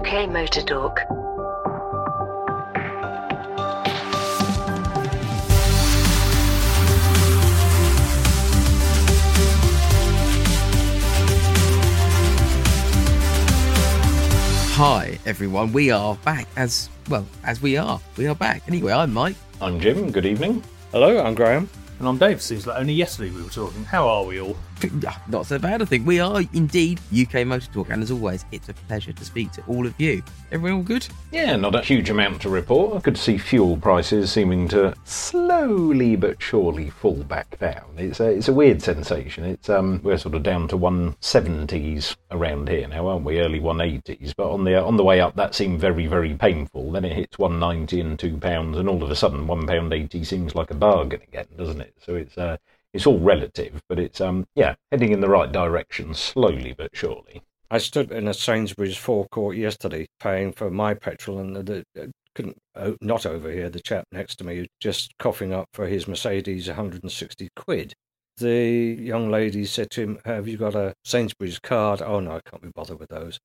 UK Motor Talk. Hi, everyone. We are back as well as we are. We are back. Anyway, I'm Mike. I'm Jim. Good evening. Hello, I'm Graham. And I'm Dave. Seems like only yesterday we were talking. How are we all? Not so bad, I think. We are indeed UK Motor Talk, and as always, it's a pleasure to speak to all of you. Everyone all good? Yeah, not a huge amount to report. I could see fuel prices seeming to slowly but surely fall back down. It's a, it's a weird sensation. It's um we're sort of down to 170s around here now, aren't we? Early 180s. But on the on the way up, that seemed very very painful. Then it hits 190 and two pounds, and all of a sudden, one pound eighty seems like a bargain again, doesn't it? So it's uh it's all relative, but it's um yeah heading in the right direction slowly but surely. I stood in a Sainsbury's forecourt yesterday paying for my petrol, and the, the couldn't oh, not overhear the chap next to me just coughing up for his Mercedes 160 quid. The young lady said to him, "Have you got a Sainsbury's card?" Oh no, I can't be bothered with those.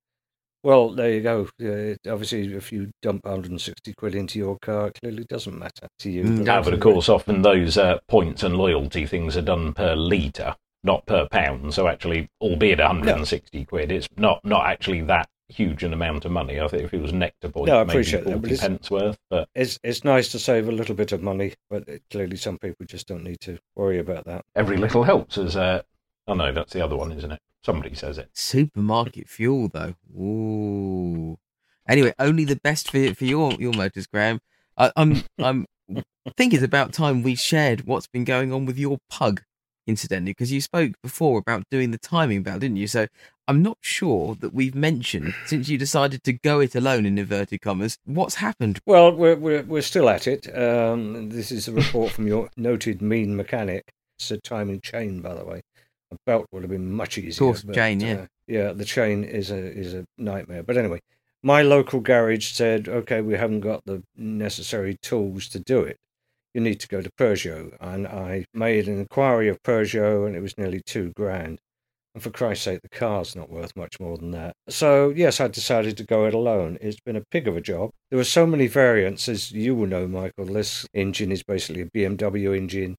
Well, there you go. Uh, obviously, if you dump 160 quid into your car, it clearly doesn't matter to you. Mm, No, but of course, often those uh, points and loyalty things are done per litre, not per pound. So actually, albeit 160 quid, it's not not actually that huge an amount of money. I think if it was nectar points, No, I maybe appreciate that, 40 but it's- pence worth. But It's it's nice to save a little bit of money, but it, clearly some people just don't need to worry about that. every little helps. As uh, oh no, that's the other one, isn't it? Somebody says it. Supermarket fuel, though. Ooh. Anyway, only the best for for your your motors, Graham. I, I'm I'm think it's about time we shared what's been going on with your pug, incidentally, because you spoke before about doing the timing belt, didn't you? So I'm not sure that we've mentioned since you decided to go it alone in inverted commas. What's happened? Well, we're we're we're still at it. Um, this is a report from your noted mean mechanic. It's a timing chain, by the way. A belt would have been much easier. course, chain, yeah. uh, yeah, the chain is a is a nightmare. But anyway, my local garage said, "Okay, we haven't got the necessary tools to do it. You need to go to Peugeot." And I made an inquiry of Peugeot, and it was nearly two grand. And for Christ's sake, the car's not worth much more than that. So, yes, I decided to go it alone. It's been a pig of a job. There were so many variants, as you will know, Michael. This engine is basically a BMW engine,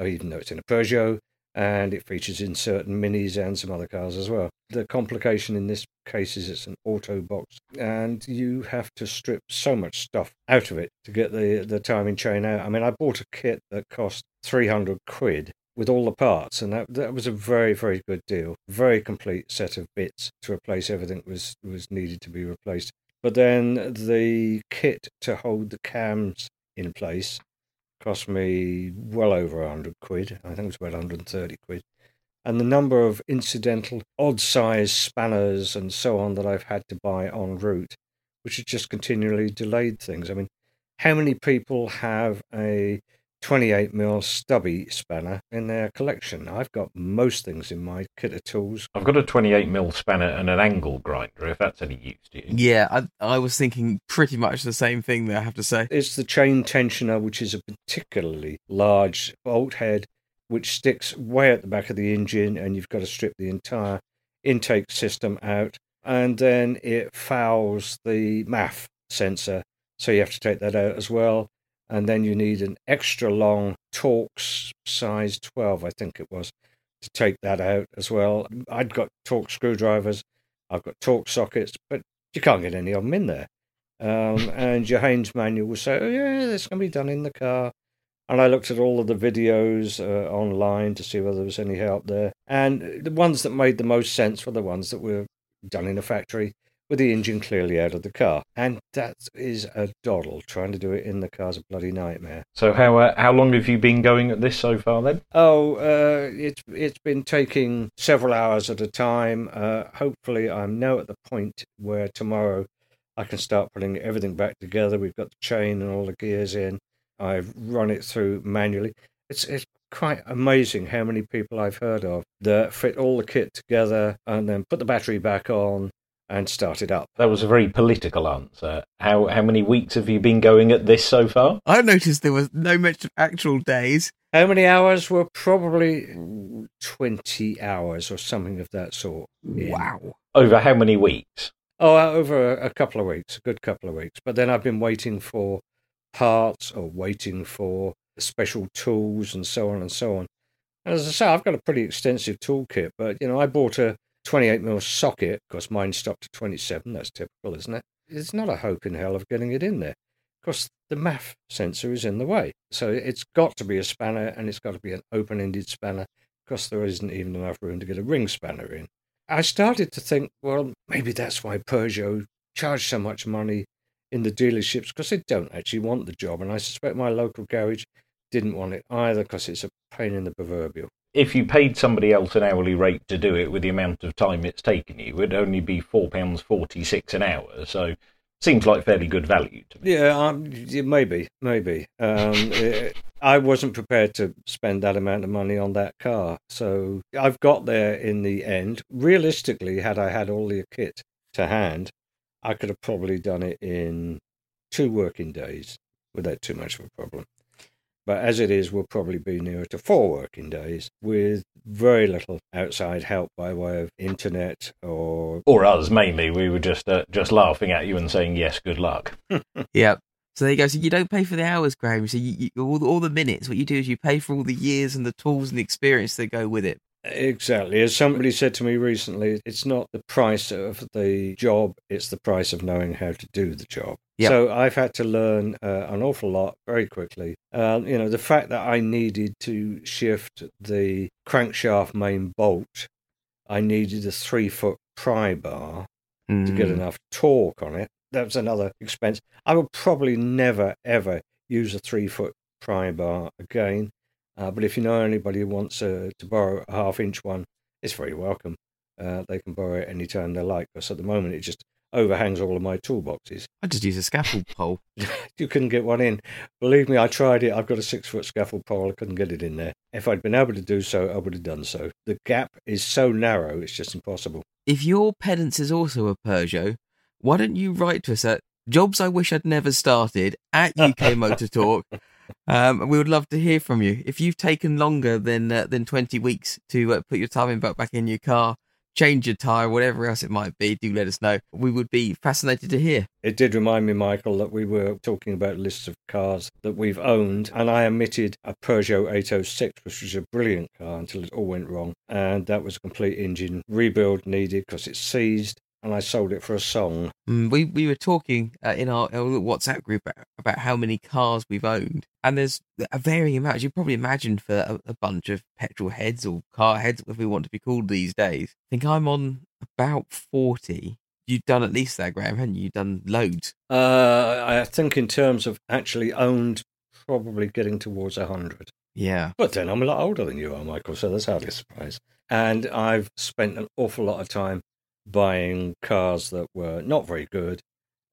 even though it's in a Peugeot, and it features in certain minis and some other cars as well. The complication in this case is it's an auto box, and you have to strip so much stuff out of it to get the, the timing chain out. I mean, I bought a kit that cost 300 quid with all the parts, and that that was a very very good deal. Very complete set of bits to replace everything was was needed to be replaced. But then the kit to hold the cams in place cost me well over 100 quid. I think it was about 130 quid. And the number of incidental odd size spanners and so on that I've had to buy en route, which has just continually delayed things. I mean, how many people have a 28 mil stubby spanner in their collection? I've got most things in my kit of tools. I've got a 28 mil spanner and an angle grinder. If that's any use to you. Yeah, I I was thinking pretty much the same thing. There, I have to say. It's the chain tensioner, which is a particularly large bolt head, which sticks way at the back of the engine, and you've got to strip the entire intake system out. And then it fouls the MAF sensor, so you have to take that out as well. And then you need an extra long Torx size 12, I think it was, to take that out as well. I'd got Torx screwdrivers, I've got Torx sockets, but you can't get any of them in there. Um, and your Haynes manual will say, oh, yeah, this can be done in the car. And I looked at all of the videos uh, online to see whether there was any help there. And the ones that made the most sense were the ones that were done in a factory with the engine clearly out of the car. And that is a doddle. Trying to do it in the car's a bloody nightmare. So how uh, how long have you been going at this so far then? Oh, uh, it's it's been taking several hours at a time. Uh, hopefully, I'm now at the point where tomorrow I can start putting everything back together. We've got the chain and all the gears in. I've run it through manually. It's it's quite amazing how many people I've heard of that fit all the kit together and then put the battery back on and started up. That was a very political answer. How how many weeks have you been going at this so far? I noticed there was no mention of actual days. How many hours were probably 20 hours or something of that sort. in. Wow. Over how many weeks? Oh, uh, over a, a couple of weeks, a good couple of weeks. But then I've been waiting for parts or waiting for special tools and so on and so on. And as I say, I've got a pretty extensive toolkit, but you know, I bought a 28 mil socket because mine stopped at 27. That's typical, isn't it? It's not a hope in hell of getting it in there because the MAF sensor is in the way. So it's got to be a spanner and it's got to be an open ended spanner because there isn't even enough room to get a ring spanner in. I started to think, well, maybe that's why Peugeot charged so much money in the dealerships because they don't actually want the job. And I suspect my local garage didn't want it either because it's a pain in the proverbial. If you paid somebody else an hourly rate to do it with the amount of time it's taken you, it would only be £4.46 an hour. So seems like fairly good value to me. Yeah, um, maybe, maybe. Um, it, I wasn't prepared to spend that amount of money on that car, so I've got there in the end. Realistically, had I had all the kit to hand, I could have probably done it in two working days without too much of a problem. But as it is, we'll probably be nearer to four working days with very little outside help by way of internet or or us mainly. We were just uh, just laughing at you and saying yes, good luck. yeah. So there you go. So you don't pay for the hours, Graham. So you, you, all, all the minutes. What you do is you pay for all the years and the tools and the experience that go with it. Exactly. As somebody said to me recently, it's not the price of the job, it's the price of knowing how to do the job. Yep. So I've had to learn uh, an awful lot very quickly. Uh, you know, the fact that I needed to shift the crankshaft main bolt, I needed a three foot pry bar mm. to get hmm. enough torque on it. That was another expense. I would probably never, ever use a three foot pry bar again. Uh, but if you know anybody who wants uh, to borrow a half inch one, it's very welcome. Uh, they can borrow it anytime they like. Because at the moment, it just overhangs all of my toolboxes. I just use a scaffold pole. you couldn't get one in. Believe me, I tried it. I've got a six foot scaffold pole. I couldn't get it in there. If I'd been able to do so, I would have done so. The gap is so narrow, it's just impossible. If your pedants is also a Peugeot, why don't you write to us at jobs I wish I'd never started at UK Motor Talk um, we would love to hear from you. If you've taken longer than uh, than 20 weeks to uh, put your timing belt back in your car, change your tire, whatever else it might be, do let us know. We would be fascinated to hear. It did remind me, Michael, that we were talking about lists of cars that we've owned, and I omitted a Peugeot 806, which was a brilliant car until it all went wrong. And that was a complete engine rebuild needed because it seized and I sold it for a song. Mm, we we were talking uh, in our, our, WhatsApp group about how many cars we've owned, and there's a varying amount. As You probably imagine for a, a, bunch of petrol heads or car heads, if we want to be called these days. I think I'm on about forty. You've done at least that, Graham, haven't you? You've done loads. Uh, I think in terms of actually owned, probably getting towards a hundred. Yeah. But then I'm a lot older than you are, Michael, so that's hardly a surprise. And I've spent an awful lot of time buying cars that were not very good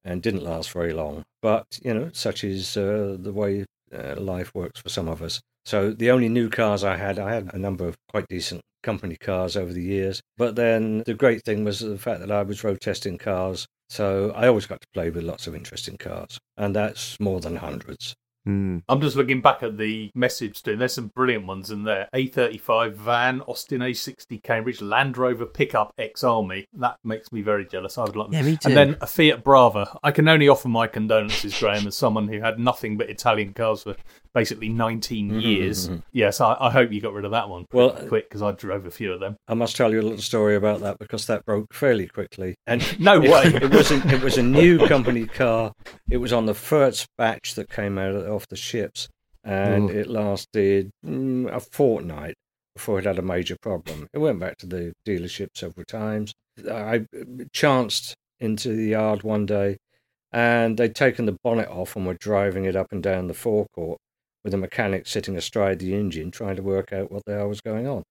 and didn't last very long. But, you know, such is uh, the way uh, life works for some of us. So the only new cars I had, I had a number of quite decent company cars over the years. But then the great thing was the fact that I was road testing cars. So I always got to play with lots of interesting cars. And that's more than hundreds. Mm. I'm just looking back at the message stream. There's some brilliant ones in there. A35 van, Austin A60 Cambridge, Land Rover pickup ex Army. That makes me very jealous. I would like. Yeah, me too. And then a Fiat Brava. I can only offer my condolences, Graham, as someone who had nothing but Italian cars for basically 19 mm-hmm, years. Mm-hmm. Yes, I, I, hope you got rid of that one well, quick because I drove a few of them. I must tell you a little story about that because that broke fairly quickly. And no way, it, was a, it was a new company car. It was on the first batch that came out off the ships, and Ooh. it lasted mm, a fortnight before it had a major problem. It went back to the dealership several times. I chanced into the yard one day and they'd taken the bonnet off and were driving it up and down the forecourt with a mechanic sitting astride the engine trying to work out what the hell was going on.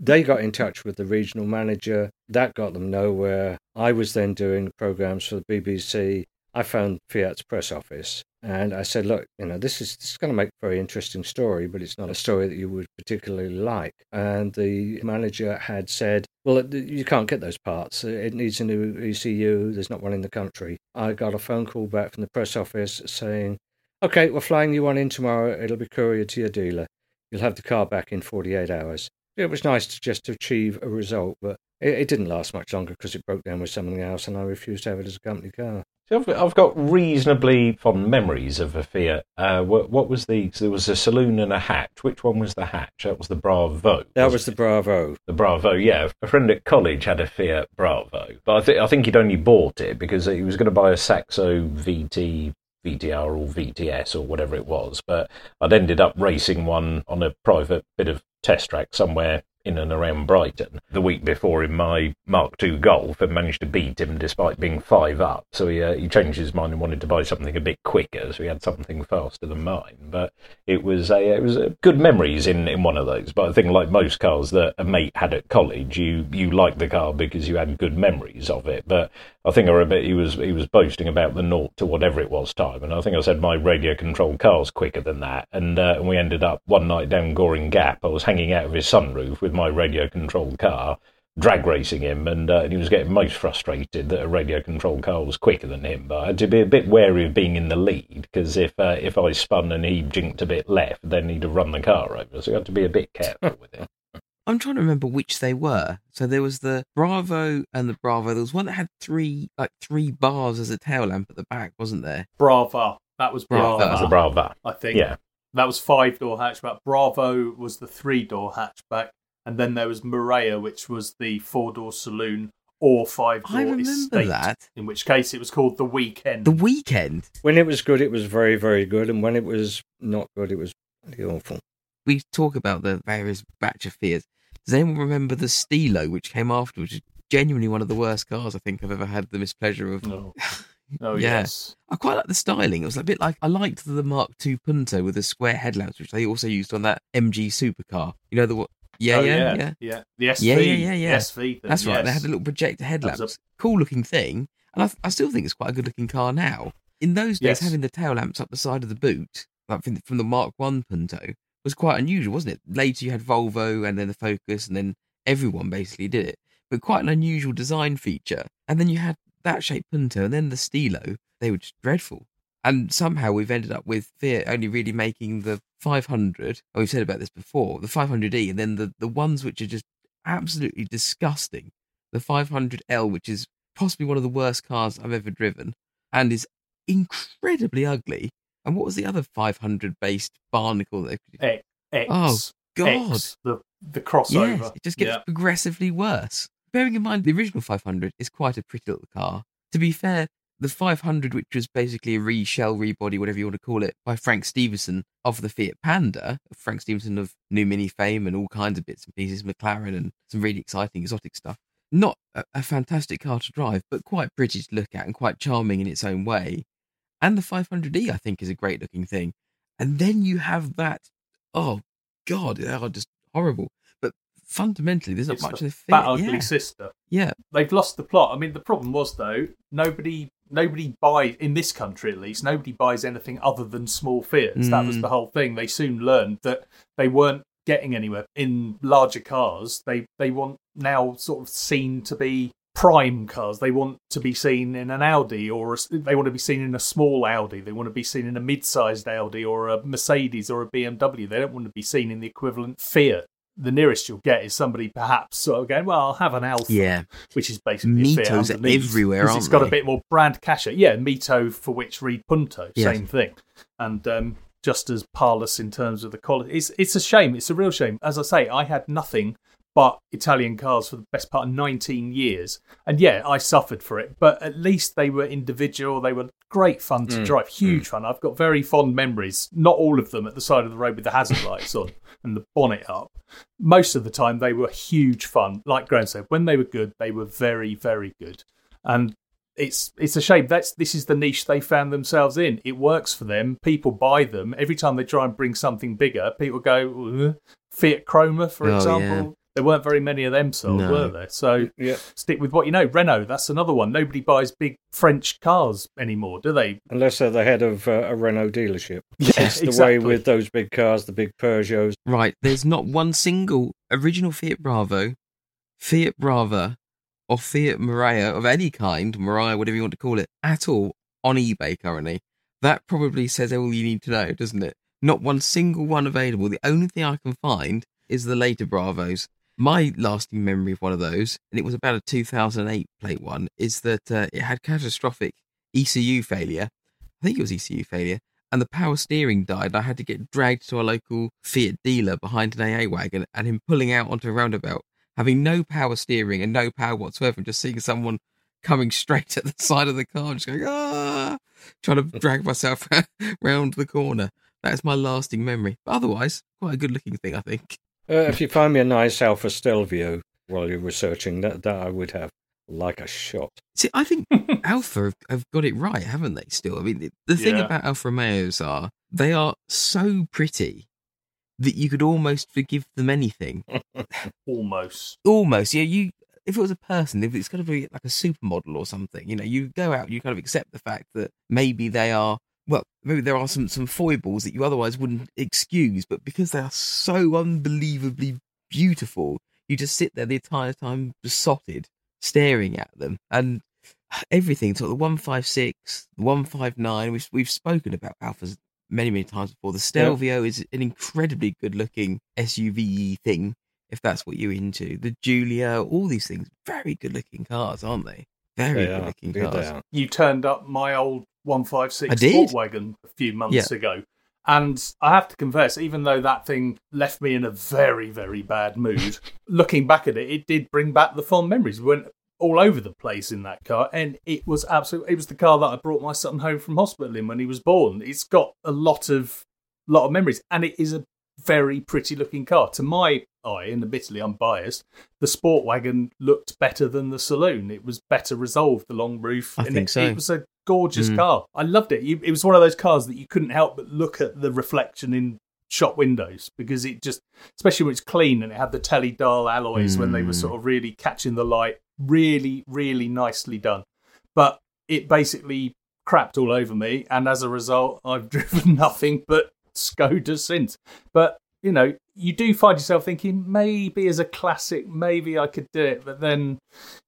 they got in touch with the regional manager. That got them nowhere. I was then doing programs for the BBC. I found Fiat's press office and I said, look, you know, this is, this is going to make a very interesting story, but it's not a story that you would particularly like. And the manager had said, well, you can't get those parts. It needs a new ECU. There's not one in the country. I got a phone call back from the press office saying, Okay, we're flying you one in tomorrow. It'll be couriered to your dealer. You'll have the car back in 48 hours. It was nice to just achieve a result, but It, it didn't last much longer because it broke down with something else, and I refused to have it as a company car. So I've, I've got reasonably fond memories of a Fiat. Uh, what, what, was the? There was a saloon and a hatch. Which one was the hatch? That was the Bravo. That was the Bravo. The Bravo. Yeah, a friend at college had a Fiat Bravo, but I think I think he'd only bought it because he was going to buy a Saxo VT VTR or VTS or whatever it was. But I'd ended up racing one on a private bit of test track somewhere in and around Brighton the week before in my Mark II Golf and managed to beat him despite being five up. So he, uh, he changed his mind and wanted to buy something a bit quicker, so he had something faster than mine. But it was a, it was a good memories in, in one of those. But I think like most cars that a mate had at college, you you liked the car because you had good memories of it. But I think I remember he was he was boasting about the naught to whatever it was time, and I think I said my radio controlled car's quicker than that, and uh, and we ended up one night down Goring Gap. I was hanging out of his sunroof with my radio controlled car, drag racing him, and, uh, and he was getting most frustrated that a radio controlled car was quicker than him. But I had to be a bit wary of being in the lead because if uh, if I spun and he jinked a bit left, then he'd have run the car over. So I had to be a bit careful with it. I'm trying to remember which they were. So there was the Bravo and the Bravo. There was one that had three, like three bars as a tail lamp at the back, wasn't there? Brava. That was Brava. That was the Brava. I think. Yeah. That was five door hatchback. Bravo was the three door hatchback. And then there was Marea, which was the four door saloon or five door I remember estate. that. In which case it was called the weekend. The weekend. When it was good, it was very, very good, and when it was not good, it was bloody awful. We talk about the various batch of fears. Does anyone remember the Stilo, which came after, which is genuinely one of the worst cars I think I've ever had the mispleasure of? No. Oh Yeah. yes. I quite like the styling. It was a bit like I liked the Mark II Punto with the square headlamps, which they also used on that MG supercar. You know the what? Yeah, Oh, yeah, yeah, yeah. The SV. Yeah, yeah, yeah, yeah. SV. Thing, That's right. They had the little projector headlamps. a- Cool looking thing, and I, I still think it's quite a good looking car now. In those days, Yes. having the tail lamps up the side of the boot, like from the, from the Mark One Punto, was quite unusual, wasn't it? Later, you had Volvo, and then the Focus, and then everyone basically did it. But quite an unusual design feature. And then you had that shaped Punto, and then the Stilo. They were just dreadful. And somehow we've ended up with Fiat only really making the 500. Oh, we've said about this before, the 500e, and then the, the ones which are just absolutely disgusting. The 500L, which is possibly one of the worst cars I've ever driven, and is incredibly ugly. And what was the other 500 based barnacle? that- X. X. Oh, God. X, the the crossover. Yes, it just gets Yeah. progressively worse. Bearing in mind the original 500 is quite a pretty little car. To be fair, the 500, which was basically a re-shell, rebody, whatever you want to call it, by Frank Stephenson of the Fiat Panda, Frank Stephenson of New Mini fame and all kinds of bits and pieces, McLaren and some really exciting exotic stuff. Not a, a fantastic car to drive, but quite pretty to look at and quite charming in its own way. And the 500e, I think, is a great looking thing. And then you have that, oh God, they are just horrible. But fundamentally, there's not It's much in the fit. Fat ugly yeah. sister. yeah, They've lost the plot. I mean, the problem was though nobody nobody buys in this country at least nobody buys anything other than small Fiats. That was Mm. the whole thing. They soon learned that they weren't getting anywhere in larger cars. They they want now sort of seen to be prime cars. They want to be seen in an Audi or a, they want to be seen in a small Audi. They want to be seen in a mid-sized Audi or a Mercedes or a BMW. They don't want to be seen in the equivalent Fiat. The nearest you'll get is somebody perhaps sort of going, well, I'll have an Alfa yeah. which is basically Mitos are everywhere, 'cause It's aren't got they? a bit more brand cash. Yeah, Mito for which read Punto, Yes. same thing, and um, just as parlous in terms of the quality. It's it's a shame. It's a real shame. As I say, I had nothing but Italian cars for the best part of 19 years, and yeah, I suffered for it. But at least they were individual. They were great fun to drive, huge fun. I've got very fond memories. Not all of them at the side of the road with the hazard lights on and the bonnet up most of the time they were huge fun. Like Graham said, when they were good, they were very, very good. And it's it's a shame that's this is the niche they found themselves in. It works for them. People buy them every time they try and bring something bigger. People go "Uh, Fiat Croma, for Oh, example. Yeah. There weren't very many of them sold, No. were there? So Yeah, stick with what you know. Renault, that's another one. Nobody buys big French cars anymore, do they? unless they're the head of uh, a Renault dealership. Yeah, It's the way with those big cars, the big Peugeots. Right. There's not one single original Fiat Bravo, Fiat Brava, or Fiat Marea of any kind, Marea, whatever you want to call it, at all on eBay currently. That probably says all you need to know, doesn't it? Not one single one available. The only thing I can find is the later Bravos. My lasting memory of one of those, and it was about a 2008 plate one, is that uh, it had catastrophic ECU failure. I think it was ECU failure, and the power steering died. I had to get dragged to a local Fiat dealer behind an AA wagon, and him pulling out onto a roundabout, having no power steering and no power whatsoever, and just seeing someone coming straight at the side of the car, just going ah, trying to drag myself round the corner. That's my lasting memory. But otherwise, quite a good looking thing, I think. Uh, if you find me a nice Alfa Stelvio while you're researching, that, that I would have like a shot. See, I think Alfa have, have got it right, haven't they? Still, I mean, the thing Yeah. about Alfa Romeos are they are so pretty that you could almost forgive them anything. Almost. Almost, yeah. You, if it was a person, if it's going to be like a supermodel or something, you know, you go out, you kind of accept the fact that maybe they are. Well, maybe there are some some foibles that you otherwise wouldn't excuse, but because they are so unbelievably beautiful, you just sit there the entire time besotted, staring at them, and everything. So the one five six, the one five nine. We've we've spoken about Alfas many many times before. The Stelvio is an incredibly good looking SUV thing, if that's what you're into. The Giulia, all these things, very good looking cars, aren't they? Very They good are. looking They cars. You turned up my old I 156 did. sport wagon a few months Yeah. ago. And I have to confess, even though that thing left me in a very, very bad mood, looking back at it, it did bring back the fond memories. We went all over the place in that car, and it was absolutely. It was the car that I brought my son home from hospital in when he was born. It's got a lot of, lot of memories, and it is a very pretty looking car. To my eye, and admittedly I'm biased, the sport wagon looked better than the saloon. It was better resolved, the long roof. I and think it, so. It was a gorgeous Mm. car. I loved it. You, it was one of those cars that you couldn't help but look at the reflection in shop windows because it just, especially when it's clean and it had the teledial alloys when they were Mm. sort of really catching the light, really, really nicely done. But it basically crapped all over me, and as a result, I've driven nothing but Skoda since. But you know, you do find yourself thinking maybe as a classic, maybe I could do it, but then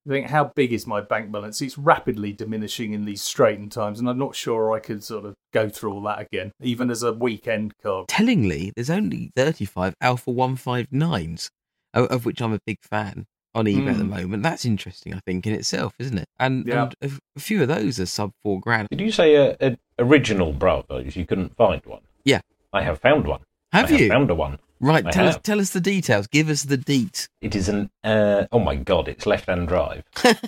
you think, how big is my bank balance? It's rapidly diminishing in these straitened times, and I'm not sure I could sort of go through all that again, even as a weekend car. Tellingly, there's only 35 Alfa 159s, o- of which I'm a big fan on eBay at the Mm. moment. That's interesting, I think, in itself, isn't it? And, Yeah. and a, f- a few of those are sub four grand. Did you say a, a original Bravos? You couldn't find one. Yeah. I have found one. Have I you? Have found a one. right, I tell us, tell us the details. Give us the deet. It is an. Uh, oh my god! It's left-hand drive.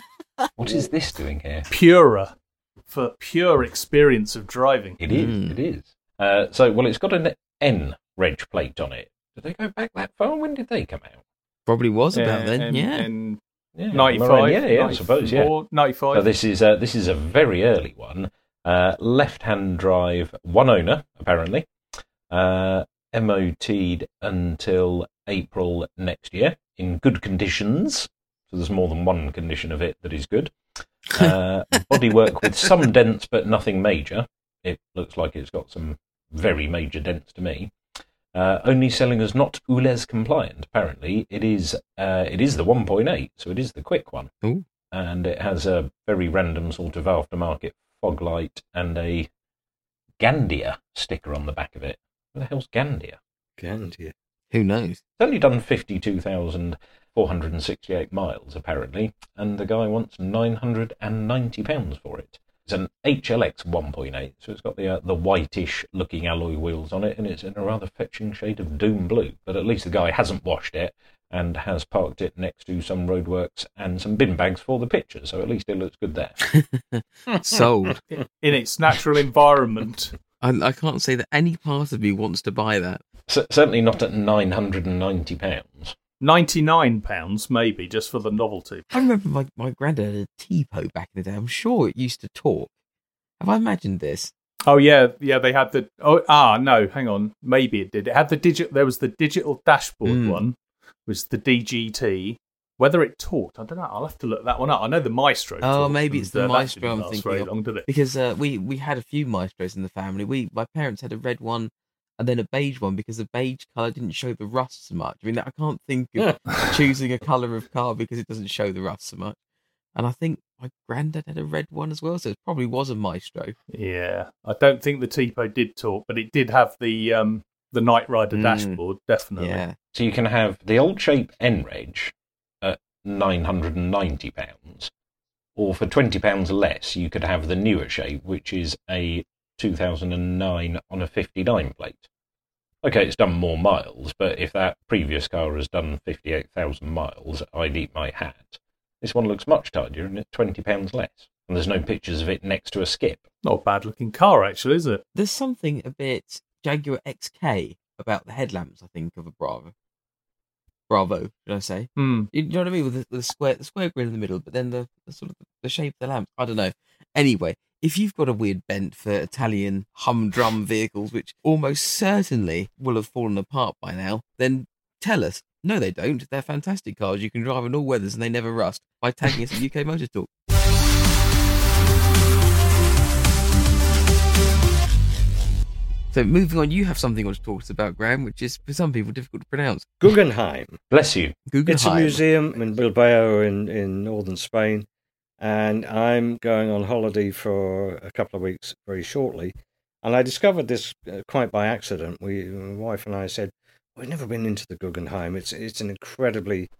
what is this doing here? Purer for pure experience of driving. It is. Mm. It is. Uh, so, well, it's got an N reg plate on it. Did they go back that far? When did they come out? Probably was about then, and, yeah. and Yeah, 95, Yeah, yeah, I suppose. Yeah. 95. So this is uh, this is a very early one. Uh, left-hand drive, one owner apparently. Uh, MOT'd until April next year in good conditions. So there's more than one condition of it that is good. Uh, bodywork with some dents, but nothing major. It looks like it's got some very major dents to me. Uh, only selling as not ULEZ compliant. Apparently, it is. Uh, it is the 1.8, so it is the quick one Ooh. and it has a very random sort of aftermarket fog light and a Gandia sticker on the back of it. What the hell's Gandia? Gandia. Who knows? It's only done 52,468 miles, apparently, and the guy wants £990 for it. It's an HLX 1.8, so it's got the uh, the whitish looking alloy wheels on it, and it's in a rather fetching shade of doom blue. But at least the guy hasn't washed it and has parked it next to some roadworks and some bin bags for the picture, so at least it looks good there. Sold. in its natural environment. I, I can't say that any part of me wants to buy that. C- certainly not at £990. Ninety-nine pounds, maybe, just for the novelty. I remember my, my granddad had a Tipo back in the day. I'm sure it used to talk. Have I imagined this? Oh yeah, yeah. They had the. Oh ah, no, hang on. Maybe it did. It had the digit. There was the digital dashboard Mm. one. Was the DGT? Whether it talked, I don't know. I'll have to look that one up. I know the Maestro. Oh, talked, maybe it's and, the uh, Maestro I'm last thinking very of. long, did it? Because uh, we, we had a few Maestros in the family. We My parents had a red one and then a beige one because the beige colour didn't show the rust so much. I mean, I can't think of choosing a colour of car because it doesn't show the rust so much. And I think my granddad had a red one as well, so it probably was a Maestro. Yeah, I don't think the Tipo did talk, but it did have the um the Knight Rider Mm. dashboard, definitely. Yeah. So you can have the old shape N-Reg at £990, or for £20 less, you could have the newer shape, which is a 2009 on a 59 plate. Okay, it's done more miles, but if that previous car has done 58,000 miles, I'd eat my hat. This one looks much tidier and it's £20 less. And there's no pictures of it next to a skip. Not a bad looking car, actually, is it? There's something a bit Jaguar XK about the headlamps. I think of a Bravo. Bravo, should I say? Hmm. You know what I mean with the, the square, the square grill in the middle, but then the, the sort of the shape of the lamp. I don't know. Anyway, if you've got a weird bent for Italian humdrum vehicles, which almost certainly will have fallen apart by now, then tell us. No, they don't. They're fantastic cars. You can drive in all weathers and they never rust by tagging us at UK Motor Talk. So moving on, you have something you want to talk to us about, Graham, which is for some people difficult to pronounce. Guggenheim. Bless you. Guggenheim. It's a museum in Bilbao in, in northern Spain. And I'm going on holiday for a couple of weeks very shortly. And I discovered this uh, quite by accident. We, my wife and I said, We've never been into the Guggenheim. It's, it's an incredibly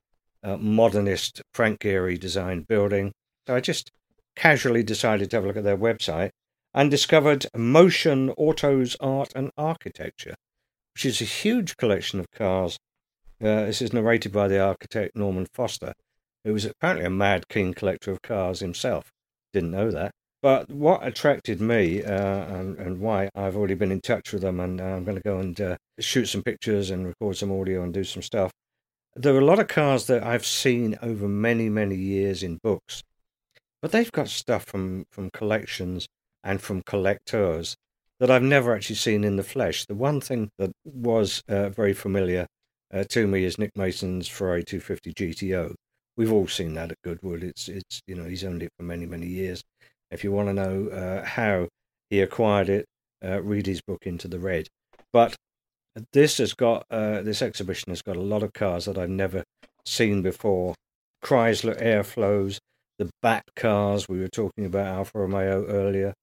uh, modernist, Frank Gehry designed building. So I just casually decided to have a look at their website and discovered Motion Autos Art and Architecture, which is a huge collection of cars. Uh, this is narrated by the architect Norman Foster, who was apparently a mad keen collector of cars himself. Didn't know that. But what attracted me uh, and, and why I've already been in touch with them, and I'm going to go and uh, shoot some pictures and record some audio and do some stuff. There are a lot of cars that I've seen over many, many years in books, but they've got stuff from, from collections and from collectors that I've never actually seen in the flesh. The one thing that was uh, very familiar uh, to me is Nick Mason's Ferrari 250 GTO. We've all seen that at Goodwood. It's it's you know he's owned it for many many years. If you want to know uh, how he acquired it, uh, read his book Into the Red. But this has got uh, this exhibition has got a lot of cars that I've never seen before. Chrysler Airflows, the Bat cars we were talking about Alfa Romeo earlier.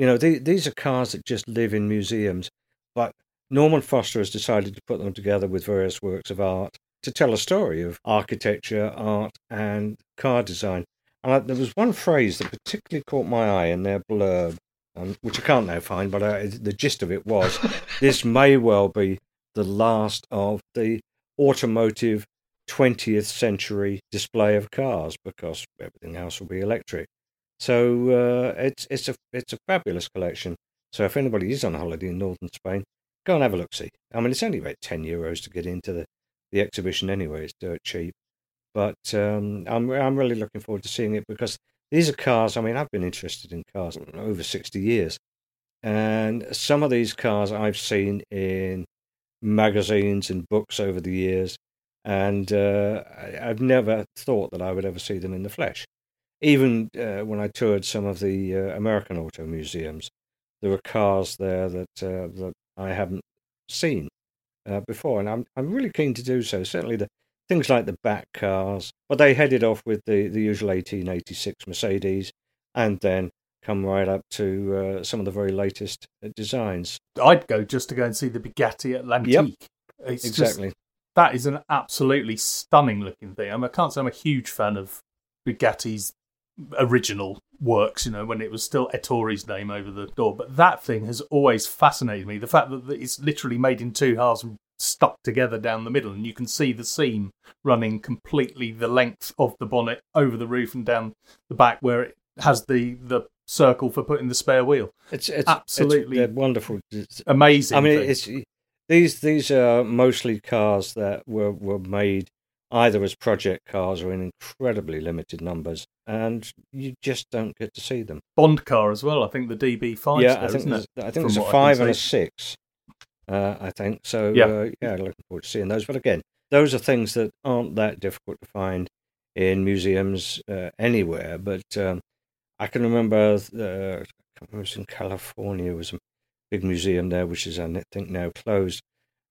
You know, the, these are cars that just live in museums, but Norman Foster has decided to put them together with various works of art to tell a story of architecture, art, and car design. And I, there was one phrase that particularly caught my eye in their blurb, um, which I can't now find, but I, the gist of it was this may well be the last of the automotive 20th century display of cars because everything else will be electric. So uh, it's it's a it's a fabulous collection. So if anybody is on holiday in northern Spain, go and have a look. See, I mean, it's only about ten euros to get into the, the exhibition anyway. It's dirt cheap, but um, I'm I'm really looking forward to seeing it because these are cars. I mean, I've been interested in cars over sixty years, and some of these cars I've seen in magazines and books over the years, and uh, I've never thought that I would ever see them in the flesh even uh, when I toured some of the uh, American auto museums, there were cars there that uh, that I haven't seen uh, before, and I'm I'm really keen to do so. Certainly the things like the back cars, but they headed off with the the usual 1886 Mercedes, and then come right up to uh, some of the very latest uh, designs. I'd go just to go and see the Bugatti Atlantique. It's just exactly. that is an absolutely stunning looking thing. I, mean, I can't say I'm a huge fan of Bugatti's original works, you know, when it was still Ettore's name over the door, but that thing has always fascinated me. The fact that it's literally made in two halves and stuck together down the middle, and you can see the seam running completely the length of the bonnet over the roof and down the back, where it has the the circle for putting the spare wheel. It's, it's Absolutely. it's, wonderful. It's- Amazing. I mean, thing. it's these these are mostly cars that were were made either as project cars or in incredibly limited numbers, and you just don't get to see them. Bond car as well. I think the DB5 yeah, there, I think isn't there's, it? I think there's a I five and a six. Uh, I think so. Yeah. uh, yeah, looking forward to seeing those. But again, those are things that aren't that difficult to find in museums uh, anywhere. But um, I can remember uh, it was in California. There was a big museum there, which is I think now closed,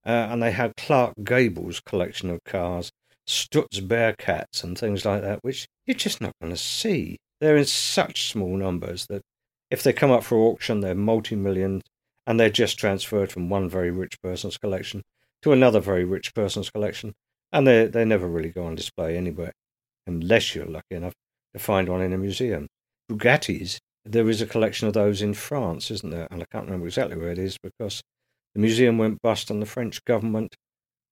uh, and they had Clark Gable's collection of cars, Stutz Bearcats, and things like that, which you're just not going to see. They're in such small numbers that if they come up for auction, they're multi-million. and they're just transferred from one very rich person's collection to another very rich person's collection, and they they never really go on display anywhere, unless you're lucky enough to find one in a museum. Bugattis, there is a collection of those in France, isn't there? And I can't remember exactly where it is because the museum went bust and the French government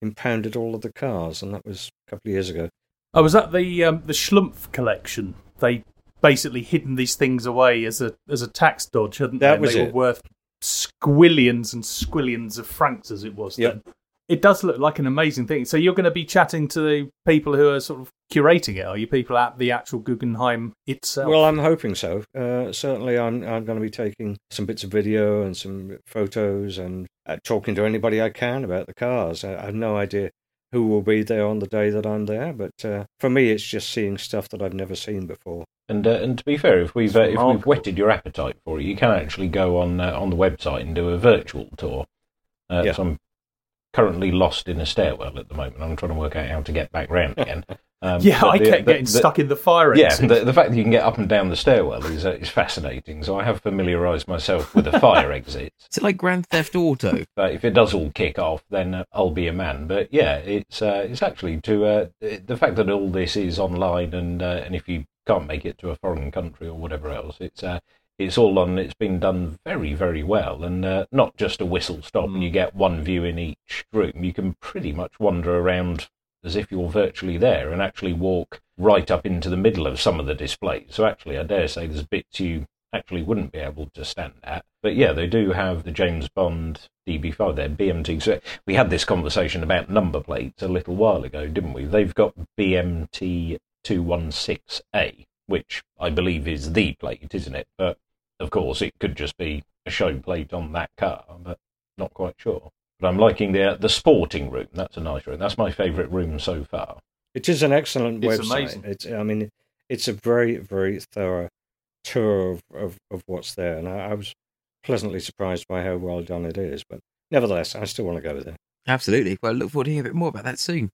impounded all of the cars, and that was a couple of years ago. Oh, was that the um, the Schlumpf collection? They basically hidden these things away as a as a tax dodge, hadn't That they? was they it. were worth squillions and squillions of francs, as it was Yep. then. It does look like an amazing thing. So you're going to be chatting to the people who are sort of curating it. Are you people at the actual Guggenheim itself? Well, I'm hoping so. Uh, certainly, I'm I'm going to be taking some bits of video and some photos and uh, talking to anybody I can about the cars. I, I have no idea who will be there on the day that I'm there, but uh, for me, it's just seeing stuff that I've never seen before. And uh, and to be fair, if we've uh, if we've whetted your appetite for it, you can actually go on uh, on the website and do a virtual tour. Uh, Yeah. So I'm currently lost in a stairwell at the moment. I'm trying to work out how to get back round again. Um, yeah, I the- kept the- getting the- stuck in the fire Yeah, exit. the, the fact that you can get up and down the stairwell is uh, is fascinating. So I have familiarised myself with a fire exit. Is it like Grand Theft Auto? But if it does all kick off, then uh, I'll be a man. But yeah, it's uh, it's actually to uh, the fact that all this is online, and uh, and if you can't make it to a foreign country or whatever else, it's uh, it's all on. It's been done very very well, and uh, not just a whistle stop, and you get one view in each room. You can pretty much wander around as if you're virtually there, and actually walk right up into the middle of some of the displays. So actually, I dare say there's bits you actually wouldn't be able to stand at. But yeah, they do have the James Bond DB5, their BMT. So we had this conversation about number plates a little while ago, didn't we? They've got BMT 216A, which I believe is the plate, isn't it? But of course, it could just be a show plate on that car, but not quite sure. But I'm liking the the sporting room. That's a nice room. That's my favourite room so far. It is an excellent It's website. amazing. It's, I mean, it's a very, very thorough tour of, of, of what's there, and I, I was pleasantly surprised by how well done it is. But nevertheless, I still want to go there. Absolutely. Well, look forward to hearing a bit more about that soon.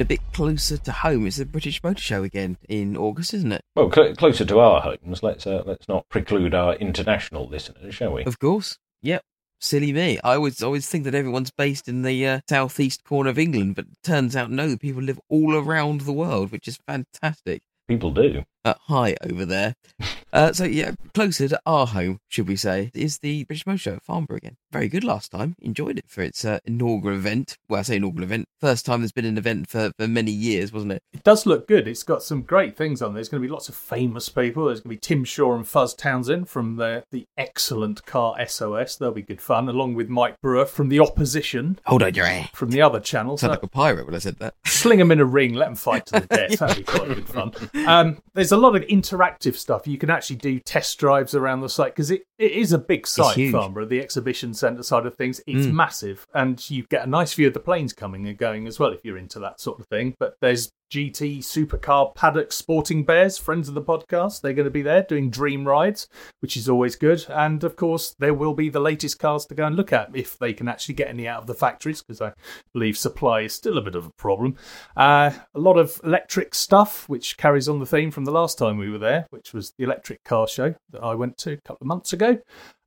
A bit closer to home. It's the British Motor Show again in August, isn't it? Well, cl- closer to our homes. Let's uh, let's not preclude our international listeners, shall we? Of course. Yep. Silly me. I always always think that everyone's based in the uh, southeast corner of England, but turns out no, people live all around the world, which is fantastic. People do. Uh, hi over there. Uh, so yeah, closer to our home, should we say, is the British Motor Show at Farnborough again. Very good last time. Enjoyed it for its uh, inaugural event. Well, I say inaugural event. First time there's been an event for, for many years, wasn't it? It does look good. It's got some great things on there. There's going to be lots of famous people. There's going to be Tim Shaw and Fuzz Townsend from the, the excellent car SOS. They'll be good fun, along with Mike Brewer from the opposition Hold on your ass. from the other channel. Sound like a pirate when I said that. sling them in a ring, let them fight to the death. That'd be quite good fun. Um, there's a lot of interactive stuff. You can actually do test drives around the site because it, it is a big site. Farnborough, the exhibition centre side of things. It's Mm. massive, and you get a nice view of the planes coming and going as well if you're into that sort of thing. But there's GT Supercar Paddock Sporting Bears, friends of the podcast. They're going to be there doing dream rides, which is always good. And of course, there will be the latest cars to go and look at if they can actually get any out of the factories, because I believe supply is still a bit of a problem. Uh, a lot of electric stuff, which carries on the theme from the last time we were there, which was the electric car show that I went to a couple of months ago.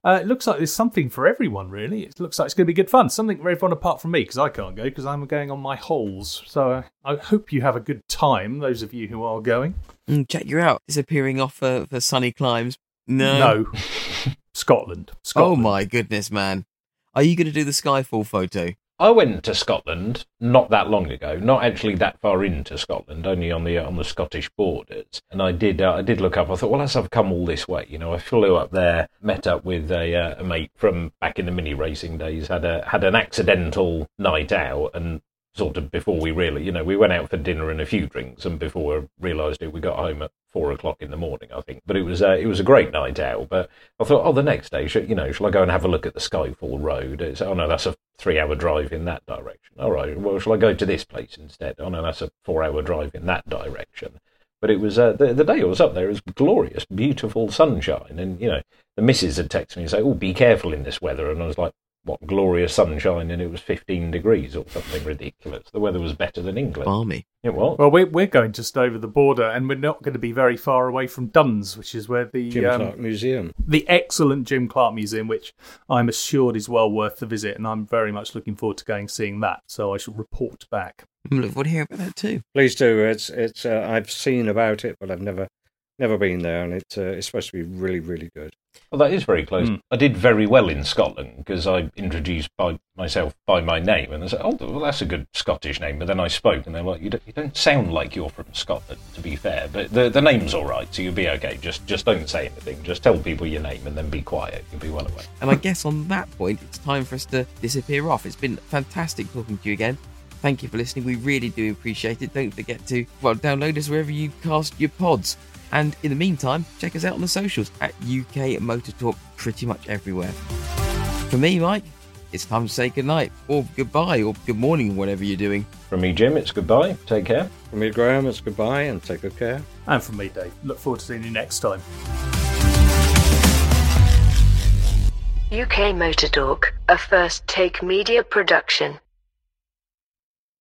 Uh, it looks like there's something for everyone, really. It looks like it's going to be good fun. Something for everyone apart from me, because I can't go, because I'm going on my holes. So uh, I hope you have a good time, those of you who are going. Mm, check you out. Disappearing off for, for sunny climes. No. No. Scotland. Oh my goodness, man. Are you going to do the Skyfall photo? I went to Scotland not that long ago, not actually that far into Scotland, only on the on the Scottish borders. And I did uh, I did look up. I thought, well, as I've come all this way, you know, I flew up there, met up with a, uh, a mate from back in the mini racing days, had a had an accidental night out, and sort of before we really, you know, we went out for dinner and a few drinks, and before I realised it, we got home at four o'clock in the morning, I think. But it was uh, it was a great night out. But I thought, oh, the next day, should, you know, shall I go and have a look at the Skyfall Road? It's, oh no, that's a three-hour drive in that direction. All right, well, shall I go to this place instead? Oh no, that's a four-hour drive in that direction. But it was uh, the the day I was up there. It was glorious, beautiful sunshine, and you know, the missus had texted me and say, "Oh, be careful in this weather," and I was like. What glorious sunshine and it was 15 degrees or something ridiculous. The weather was better than England. Balmy. It was. Well, we're, we're going just over the border, and we're not going to be very far away from Duns, which is where the Jim um, Clark Museum. the excellent Jim Clark Museum, which I'm assured is well worth the visit, and I'm very much looking forward to going seeing that. So I shall report back. I'm looking forward to hearing about that too. Please do. It's it's. Uh, I've seen about it, but I've never never been there, and it's uh, it's supposed to be really really good. Well, that is very close. Hmm. I did very well in Scotland because I introduced by myself by my name, and they said, "Oh, well, that's a good Scottish name." But then I spoke, and they're like, "You don't, you don't sound like you're from Scotland." To be fair, but the the name's all right, so you'll be okay. Just just don't say anything. Just tell people your name, and then be quiet. You'll be well away. And I guess on that point, it's time for us to disappear off. It's been fantastic talking to you again. Thank you for listening. We really do appreciate it. Don't forget to well download us wherever you cast your pods. And in the meantime, check us out on the socials at UK Motor Talk pretty much everywhere. For me, Mike, it's time to say goodnight or goodbye or good morning, whatever you're doing. From me, Jim, it's goodbye. Take care. From me, Graham, it's goodbye and take good care. And from me, Dave, look forward to seeing you next time. UK Motor Talk, a first take media production.